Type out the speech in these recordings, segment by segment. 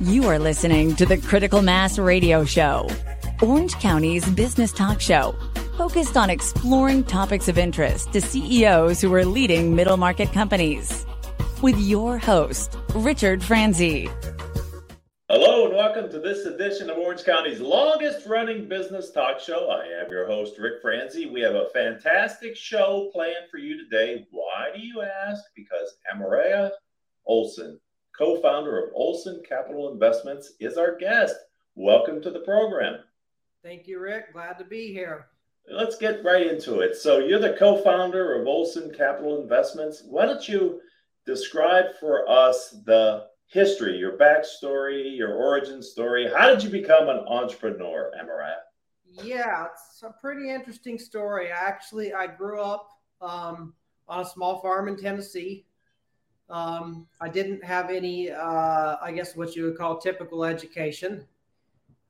You are listening to the Critical Mass Radio Show, Orange County's business talk show, focused on exploring topics of interest to CEOs who are leading middle market companies. With your host, Richard Franzi. Hello and welcome to this edition of Orange County's longest running business talk show. I am your host, Rick Franzi. We have a fantastic show planned for you today. Why do you ask? Because Amaria Olson co founder of Olson Capital Investments, is our guest. Welcome to the program. Thank you, Rick. Glad to be here. Let's get right into it. So, you're the co founder of Olson Capital Investments. Why don't you describe for us the history, your backstory, your origin story? How did you become an entrepreneur, Amarat? Yeah, it's a pretty interesting story. Actually, I grew up um, on a small farm in Tennessee um, I didn't have any, uh, I guess, what you would call typical education.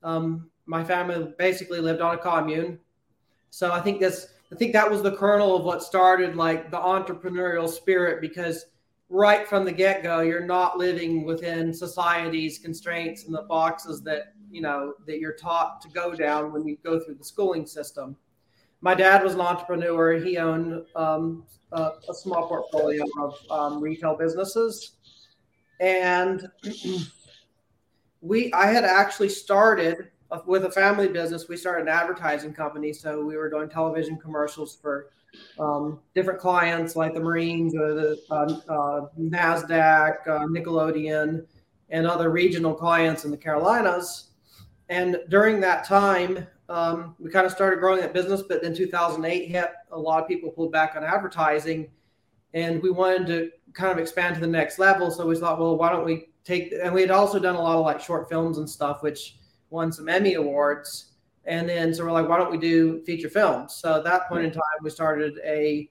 Um, my family basically lived on a commune, so I think this, I think that was the kernel of what started like the entrepreneurial spirit because right from the get go, you're not living within society's constraints and the boxes that you know that you're taught to go down when you go through the schooling system my dad was an entrepreneur. He owned um, a, small portfolio of um, retail businesses, and we I had actually started with a family business. We started an advertising company, so we were doing television commercials for um, different clients like the Marines or the uh, uh, Nasdaq, uh, Nickelodeon, and other regional clients in the Carolinas. And during that time, um, we kind of started growing that business, but then 2008 hit. A lot of people pulled back on advertising, and we wanted to kind of expand to the next level. So we thought, well, why don't we take? And we had also done a lot of like short films and stuff, which won some Emmy awards. And then so we're like, why don't we do feature films? So at that point in time, we started a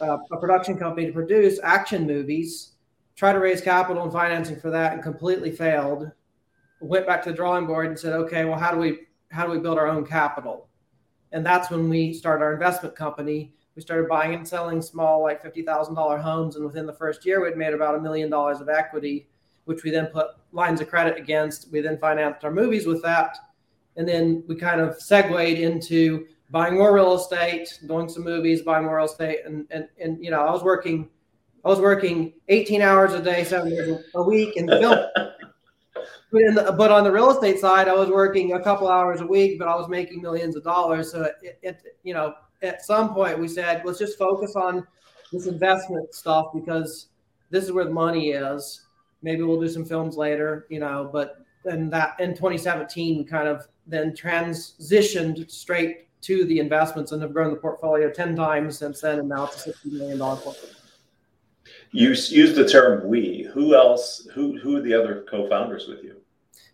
uh, a production company to produce action movies. Try to raise capital and financing for that, and completely failed. Went back to the drawing board and said, okay, well, how do we how do we build our own capital? And that's when we started our investment company. We started buying and selling small, like $50,000 homes. And within the first year, we'd made about a million dollars of equity, which we then put lines of credit against. We then financed our movies with that. And then we kind of segued into buying more real estate, doing some movies, buying more real estate. And, and, and you know, I was working, I was working 18 hours a day, seven days a week in the film. But, the, but on the real estate side, I was working a couple hours a week, but I was making millions of dollars. So it, it, you know, at some point we said, let's just focus on this investment stuff because this is where the money is. Maybe we'll do some films later, you know, but then that in 2017 we kind of then transitioned straight to the investments and have grown the portfolio 10 times since then and now it's a $60 million portfolio. You use the term we. Who else? Who who are the other co-founders with you?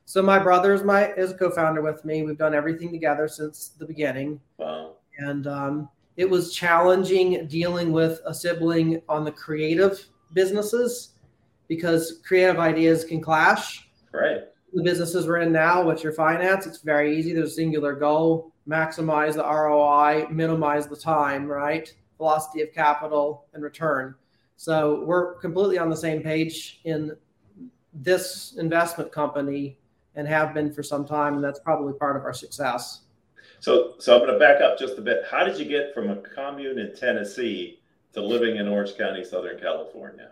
So my brother is my is a co-founder with me. We've done everything together since the beginning. Wow. And um, it was challenging dealing with a sibling on the creative businesses because creative ideas can clash. Right. The businesses we're in now, what's your finance? It's very easy. There's a singular goal: maximize the ROI, minimize the time. Right. Velocity of capital and return. So we're completely on the same page in this investment company and have been for some time, and that's probably part of our success. So, so I'm going to back up just a bit. How did you get from a commune in Tennessee to living in Orange County, Southern California?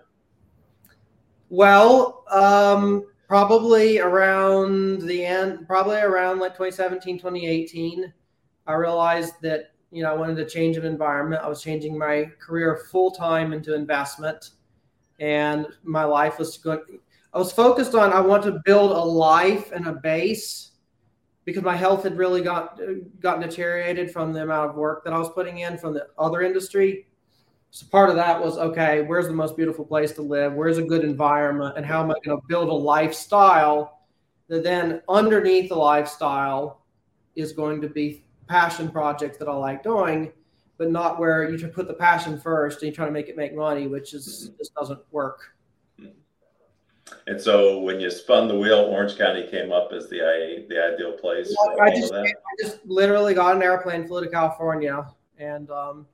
Well, um, probably around the end, probably around like 2017, 2018, I realized that you know, I wanted to change of environment. I was changing my career full time into investment, and my life was going. I was focused on I want to build a life and a base because my health had really got gotten deteriorated from the amount of work that I was putting in from the other industry. So part of that was okay, where's the most beautiful place to live? Where's a good environment? And how am I going to build a lifestyle that then underneath the lifestyle is going to be passion projects that I like doing, but not where you put the passion first and you try to make it make money, which is mm-hmm. just doesn't work. And so when you spun the wheel, Orange County came up as the the ideal place. Well, I just I just literally got an airplane, flew to California, and um,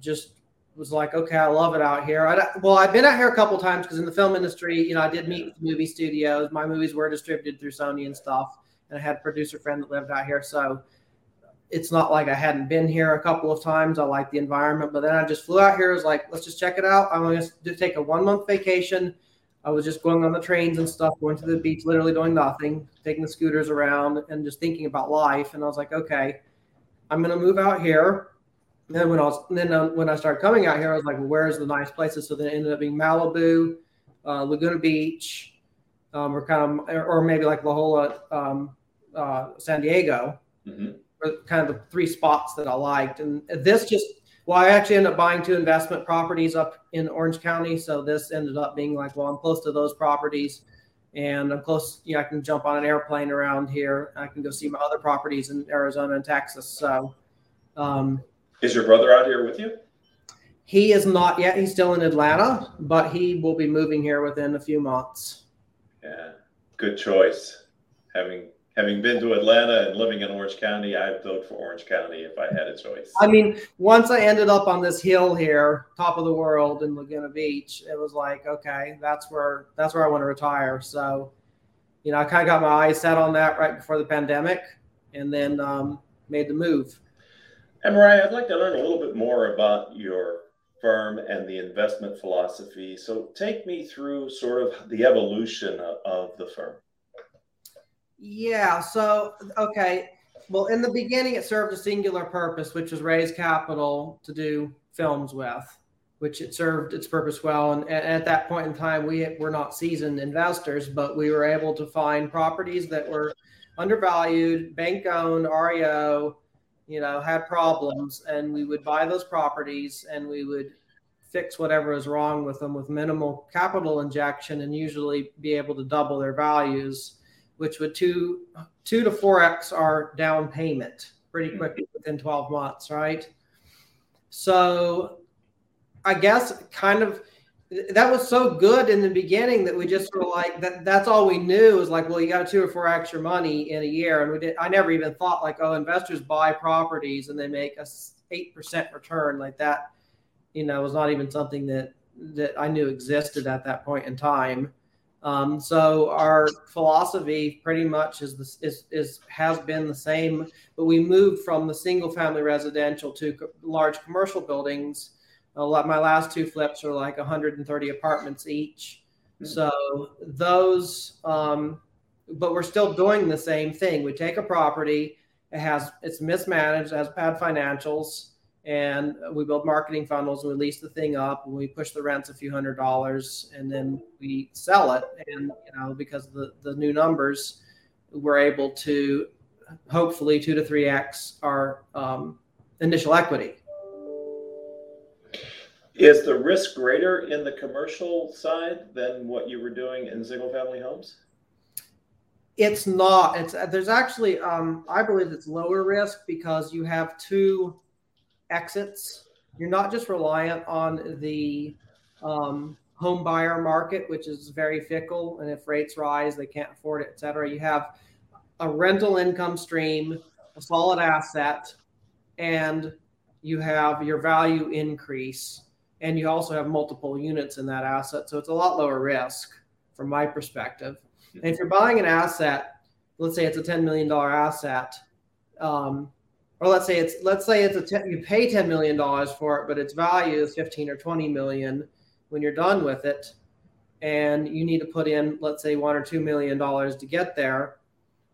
just was like, okay, I love it out here. I, well, I've been out here a couple times because in the film industry, you know, I did meet with movie studios. My movies were distributed through Sony and stuff, and I had a producer friend that lived out here, so it's not like I hadn't been here a couple of times. I like the environment, but then I just flew out here. I was like, let's just check it out. I'm going to take a one month vacation. I was just going on the trains and stuff, going to the beach, literally doing nothing, taking the scooters around and just thinking about life. And I was like, okay, I'm going to move out here. And then when I was, then uh, when I started coming out here, I was like, well, where's the nice places? So then it ended up being Malibu, uh, Laguna Beach, um, or kind of, or maybe like La Jolla, um, uh, San Diego. Mm-hmm kind of the three spots that I liked. And this just, well, I actually ended up buying two investment properties up in Orange County. So this ended up being like, well, I'm close to those properties and I'm close, you know, I can jump on an airplane around here. I can go see my other properties in Arizona and Texas. So, um, is your brother out here with you? He is not yet. He's still in Atlanta, but he will be moving here within a few months. Yeah, good choice. Having having been to Atlanta and living in Orange County, I'd vote for Orange County if I had a choice. I mean, once I ended up on this hill here, top of the world in Laguna Beach, it was like, okay, that's where that's where I want to retire. So, you know, I kind of got my eyes set on that right before the pandemic, and then um, made the move. And Mariah, I'd like to learn a little bit more about your firm and the investment philosophy. So, take me through sort of the evolution of, of the firm. Yeah. So, okay. Well, in the beginning, it served a singular purpose, which was raise capital to do films with, which it served its purpose well. And, at that point in time, we were not seasoned investors, but we were able to find properties that were undervalued, bank owned, REO, you know, had problems, and we would buy those properties and we would fix whatever is wrong with them with minimal capital injection and usually be able to double their values which would two two to four x our down payment pretty hmm. quickly within 12 months, right? So I guess kind of that was so good in the beginning that we just were like that that's all we knew was like well you got two or four extra money in a year and we did i never even thought like oh investors buy properties and they make a 8% return like that you know was not even something that that i knew existed at that point in time um, so our philosophy pretty much is, this, is is has been the same, but we moved from the single family residential to co- large commercial buildings. A lot, my last two flips are like 130 apartments each. Mm-hmm. So those, um, but we're still doing the same thing. We take a property, it has it's mismanaged, it has bad financials and we build marketing funnels and we lease the thing up and we push the rents a few hundred dollars and then we sell it. And you know because the the new numbers we're able to hopefully two to three x our um, initial equity. Is the risk greater in the commercial side than what you were doing in single family homes? It's not. It's there's actually um, i believe it's lower risk because you have two exits. You're not just reliant on the um, home buyer market, which is very fickle, and if rates rise, they can't afford it, et cetera. You have a rental income stream, a solid asset, and you have your value increase, and you also have multiple units in that asset. So it's a lot lower risk from my perspective. And if you're buying an asset, let's say it's a $10 million asset, um, or let's say it's let's say it's a ten, you pay 10 million dollars for it but its value is 15 or 20 million when you're done with it. And you need to put in let's say 1 or 2 million dollars to get there.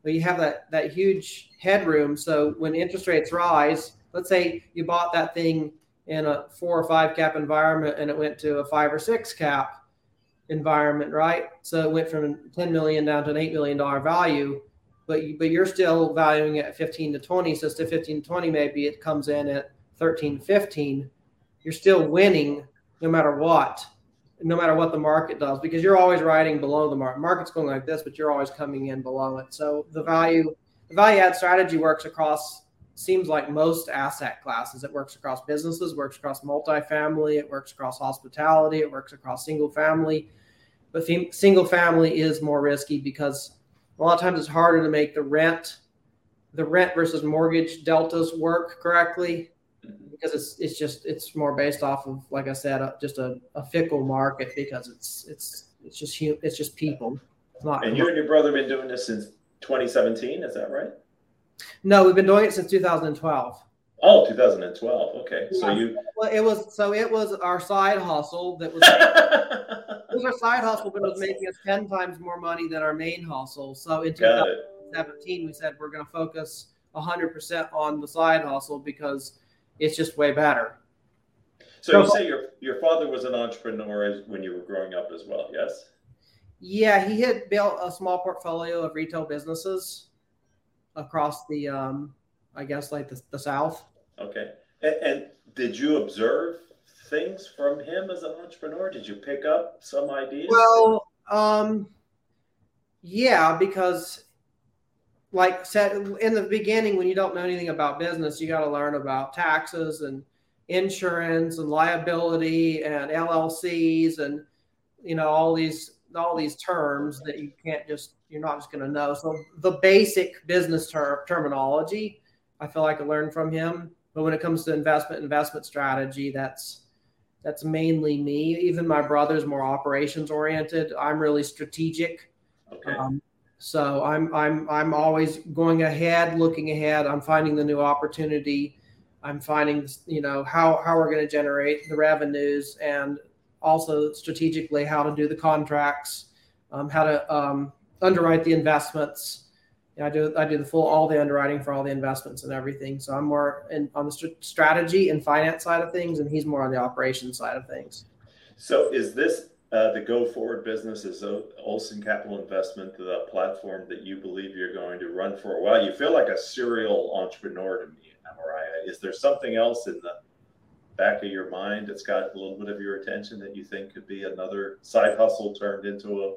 But you have that that huge headroom. So when interest rates rise let's say you bought that thing in a 4 or 5 cap environment and it went to a 5 or 6 cap environment right? So it went from 10 million down to an 8 million dollar value but you, but you're still valuing it at 15 to 20. So it's to 15 to 20, maybe it comes in at 13 15. You're still winning no matter what, no matter what the market does, because you're always riding below the market. Market's going like this, but you're always coming in below it. So the value, the value add strategy works across seems like most asset classes. It works across businesses, works across multifamily, it works across hospitality, it works across single family. But single family is more risky because a lot of times it's harder to make the rent the rent versus mortgage deltas work correctly because it's it's just it's more based off of like I said, uh, just a, a fickle market because it's it's it's just it's just people. It's not. And you and your brother have been doing this since 2017, is that right? No, we've been doing it since 2012. Oh, 2012. Okay, yeah. so you. Well, it was so it was our side hustle that was. it was our side hustle, but it was making us ten times more money than our main hustle. So in 2017, we said we're going to focus 100 percent on the side hustle because it's just way better. So, so you say your your father was an entrepreneur when you were growing up as well, yes? Yeah, he had built a small portfolio of retail businesses across the, um, I guess, like the, the South. Okay. And, and did you observe things from him as an entrepreneur? Did you pick up some ideas? Well, um, yeah, because like said in the beginning, when you don't know anything about business, you got to learn about taxes and insurance and liability and LLCs and you know all these all these terms that you can't just you're not just going to know. So the basic business ter- terminology, I feel like I learned from him. But when it comes to investment investment strategy, that's that's mainly me. Even my brother's more operations oriented. I'm really strategic. Okay. Um, so I'm I'm I'm always going ahead, looking ahead. I'm finding the new opportunity. I'm finding you know how how we're going to generate the revenues and also strategically how to do the contracts, um, how to um, underwrite the investments. I do I do the full all the underwriting for all the investments and everything. So I'm more in, on the st- strategy and finance side of things, and he's more on the operation side of things. So is this uh, the go forward business? Is Olson Capital Investment the platform that you believe you're going to run for a while? You feel like a serial entrepreneur to me, Mariah. Is there something else in the back of your mind that's got a little bit of your attention that you think could be another side hustle turned into a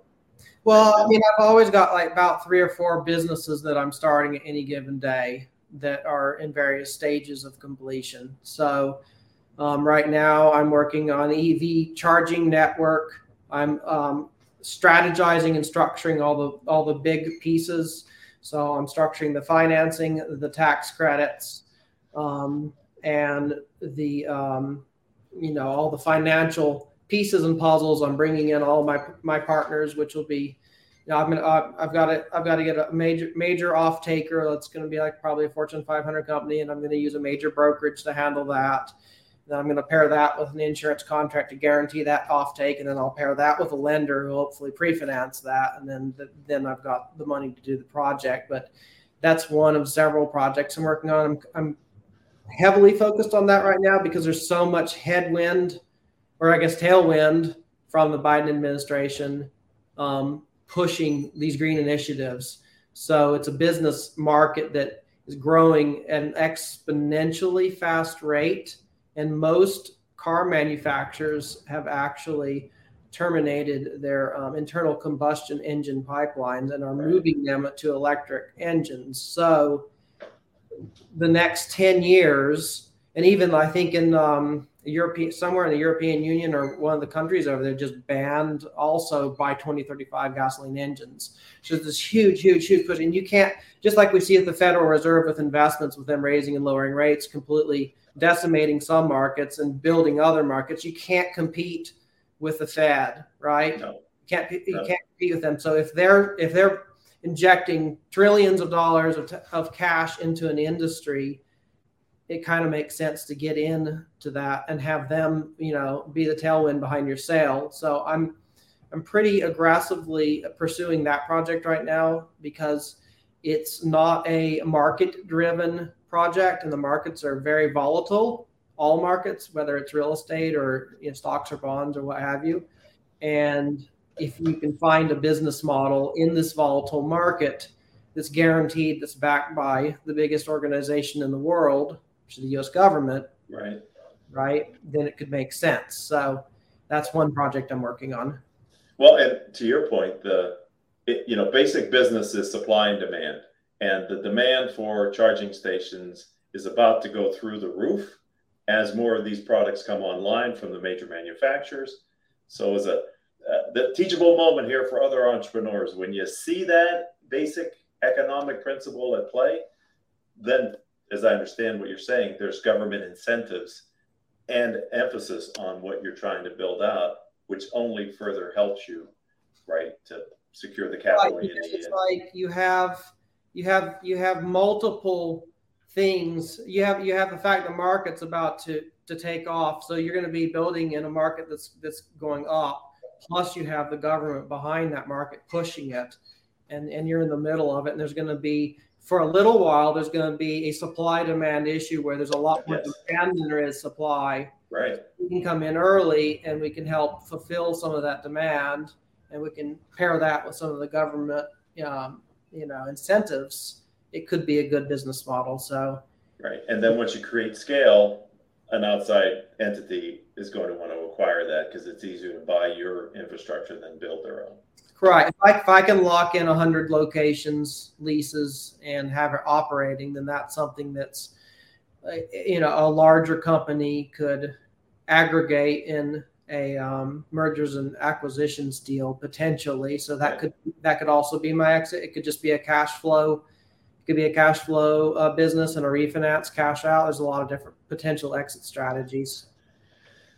well i mean i've always got like about three or four businesses that i'm starting at any given day that are in various stages of completion. So um, right now i'm working on ev charging network. I'm um, strategizing and structuring all the all the big pieces. So i'm structuring the financing the tax credits um, and the um, you know all the financial pieces and puzzles. I'm bringing in all my my partners, which will be you know, I'm uh, I've got to, I've got to get a major, major off taker. That's going to be like probably a Fortune 500 company, and I'm going to use a major brokerage to handle that. Then I'm going to pair that with an insurance contract to guarantee that off take, and then I'll pair that with a lender who hopefully pre-finance that, and then the, then I've got the money to do the project. But that's one of several projects I'm working on. I'm, I'm heavily focused on that right now because there's so much headwind, or I guess tailwind, from the Biden administration um, pushing these green initiatives. So it's a business market that is growing at an exponentially fast rate, and most car manufacturers have actually terminated their um, internal combustion engine pipelines and are moving them to electric engines. So the next 10 years, and even I think in um, European somewhere in the European Union or one of the countries over there just banned also by 2035 gasoline engines. So this huge, huge, huge push. And you can't just like we see at the Federal Reserve with investments with them raising and lowering rates, completely decimating some markets and building other markets. You can't compete with the Fed, right? No. You can't you no. can't compete with them. So if they're if they're injecting trillions of dollars of, t- of cash into an industry, it kind of makes sense to get in to that and have them, you know, be the tailwind behind your sail. So I'm I'm pretty aggressively pursuing that project right now because it's not a market driven project and the markets are very volatile all markets whether it's real estate or you know, stocks or bonds or what have you and if you can find a business model in this volatile market that's guaranteed, that's backed by the biggest organization in the world, is the U.S. government, right? Right, then it could make sense. So that's one project I'm working on. Well, and to your point, the it, you know basic business is supply and demand, and the demand for charging stations is about to go through the roof as more of these products come online from the major manufacturers. So as a uh, the teachable moment here for other entrepreneurs. When you see that basic economic principle at play, then as I understand what you're saying, there's government incentives and emphasis on what you're trying to build out, which only further helps you, right, to secure the capital right. It's like you have you have you have multiple things. You have you have the fact the market's about to to take off, so you're going to be building in a market that's that's going up. Plus, you have the government behind that market pushing it, and and you're in the middle of it. And there's going to be for a little while there's going to be a supply demand issue where there's a lot more yes. demand than there is supply. Right. We can come in early and we can help fulfill some of that demand, and we can pair that with some of the government, um, you know, incentives. It could be a good business model. So. Right, and then once you create scale, an outside entity is going to want to acquire that because it's easier to buy your infrastructure than build their own. Right. If I, if I can lock in 100 locations, leases, and have it operating, then that's something that's, uh, you know, a larger company could aggregate in a um, mergers and acquisitions deal potentially. So that could that could also be my exit. It could just be a cash flow it could be a cash flow uh, business and a refinance cash out. There's a lot of different potential exit strategies.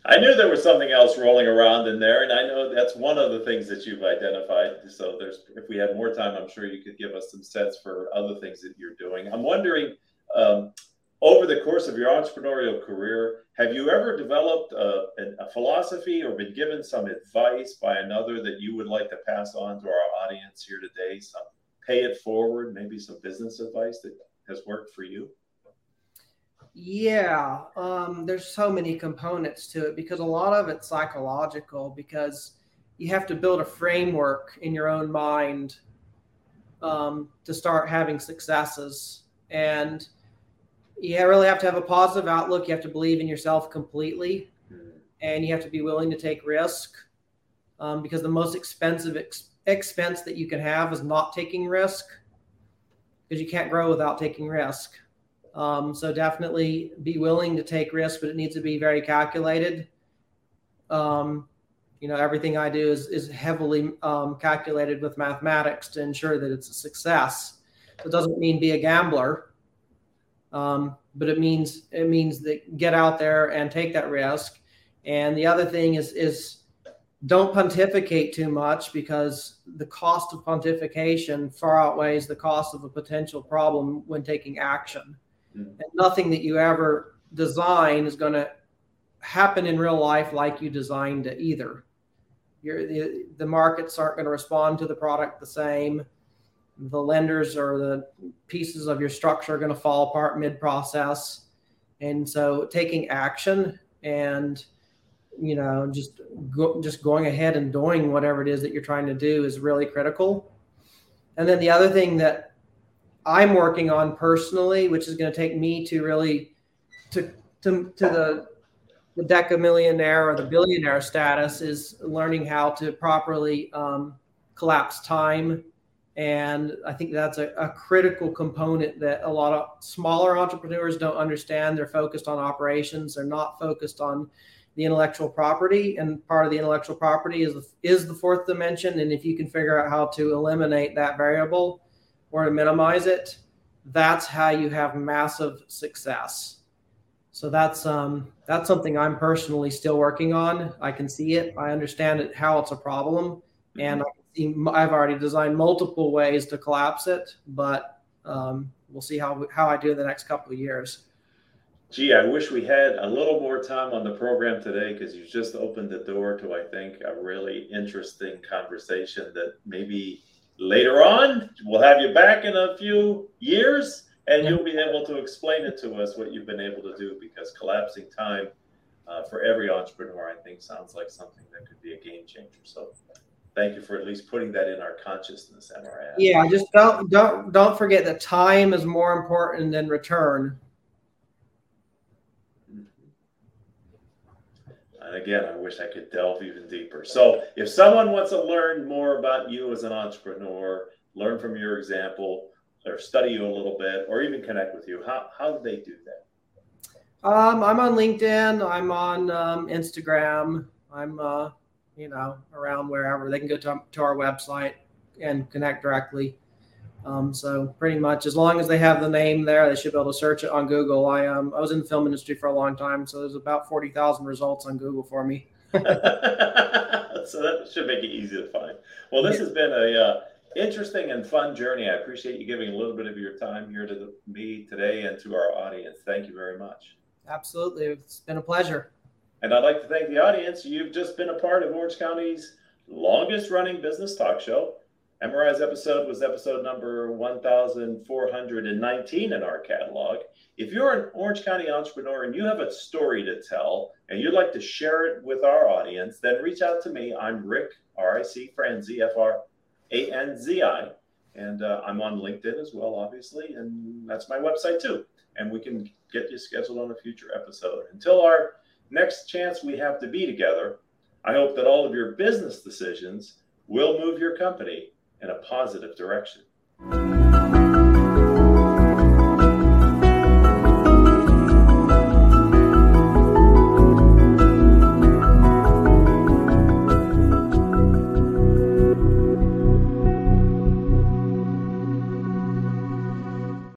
I knew there was something else rolling around in there, and I know that's one of the things that you've identified. So there's, if we had more time, I'm sure you could give us some sense for other things that you're doing. I'm wondering, um, over the course of your entrepreneurial career, have you ever developed a, a, philosophy or been given some advice by another that you would like to pass on to our audience here today? Some pay it forward, maybe some business advice that has worked for you? Yeah, um, there's so many components to it because a lot of it's psychological because you have to build a framework in your own mind um, to start having successes. And you really have to have a positive outlook. You have to believe in yourself completely. Hmm. And you have to be willing to take risk um, because the most expensive ex- expense that you can have is not taking risk because you can't grow without taking risk. Um, so definitely be willing to take risks, but it needs to be very calculated. Um, you know, everything I do is, is heavily um, calculated with mathematics to ensure that it's a success. So it doesn't mean be a gambler, um, but it means it means that get out there and take that risk. And the other thing is is don't pontificate too much because the cost of pontification far outweighs the cost of a potential problem when taking action. Mm-hmm. And nothing that you ever design is going to happen in real life like you designed it either. You're, the, the markets aren't going to respond to the product the same. The lenders or the pieces of your structure are going to fall apart mid process. And so taking action and you know just go, just going ahead and doing whatever it is that you're trying to do is really critical and then the other thing that i'm working on personally which is going to take me to really to to, to the the decamillionaire or the billionaire status is learning how to properly um, collapse time. And i think that's a, a, critical component that a lot of smaller entrepreneurs don't understand. They're focused on operations. They're not focused on the intellectual property. And part of the intellectual property is the, is the fourth dimension. And if you can figure out how to eliminate that variable or to minimize it that's how you have massive success. So that's um, that's something i'm personally still working on. I can see it. I understand it how it's a problem. And I i've already designed multiple ways to collapse it but um, we'll see how how i do in the next couple of years. Gee, I wish we had a little more time on the program today because you just opened the door to, I think, a really interesting conversation that maybe later on we'll have you back in a few years and you'll be able to explain it to us what you've been able to do because collapsing time uh, for every entrepreneur, I think, sounds like something that could be a game changer. So thank you for at least putting that in our consciousness, Mariah. Yeah, just don't don't don't forget that time is more important than return. Again, I wish I could delve even deeper. So, if someone wants to learn more about you as an entrepreneur, learn from your example, or study you a little bit, or even connect with you, how, how do they do that? Um, I'm on LinkedIn. I'm on um, Instagram. I'm, uh, you know, around wherever. They can go to, to our website and connect directly. Um, so pretty much, as long as they have the name there, they should be able to search it on Google. I um I was in the film industry for a long time, so there's about forty thousand results on Google for me. so that should make it easy to find. Well, this has been a uh, interesting and fun journey. I appreciate you giving a little bit of your time here to the, me today and to our audience. Thank you very much. Absolutely, it's been a pleasure. And I'd like to thank the audience. You've just been a part of Orange County's longest running business talk show. Mariah's episode was episode number 1419 in our catalog. If you're an Orange County entrepreneur and you have a story to tell and you'd like to share it with our audience, then reach out to me. I'm Rick, R I C Franzi, F R A N Z I. And uh, I'm on LinkedIn as well, obviously. And that's my website too. And we can get you scheduled on a future episode. Until our next chance we have to be together, I hope that all of your business decisions will move your company in a positive direction.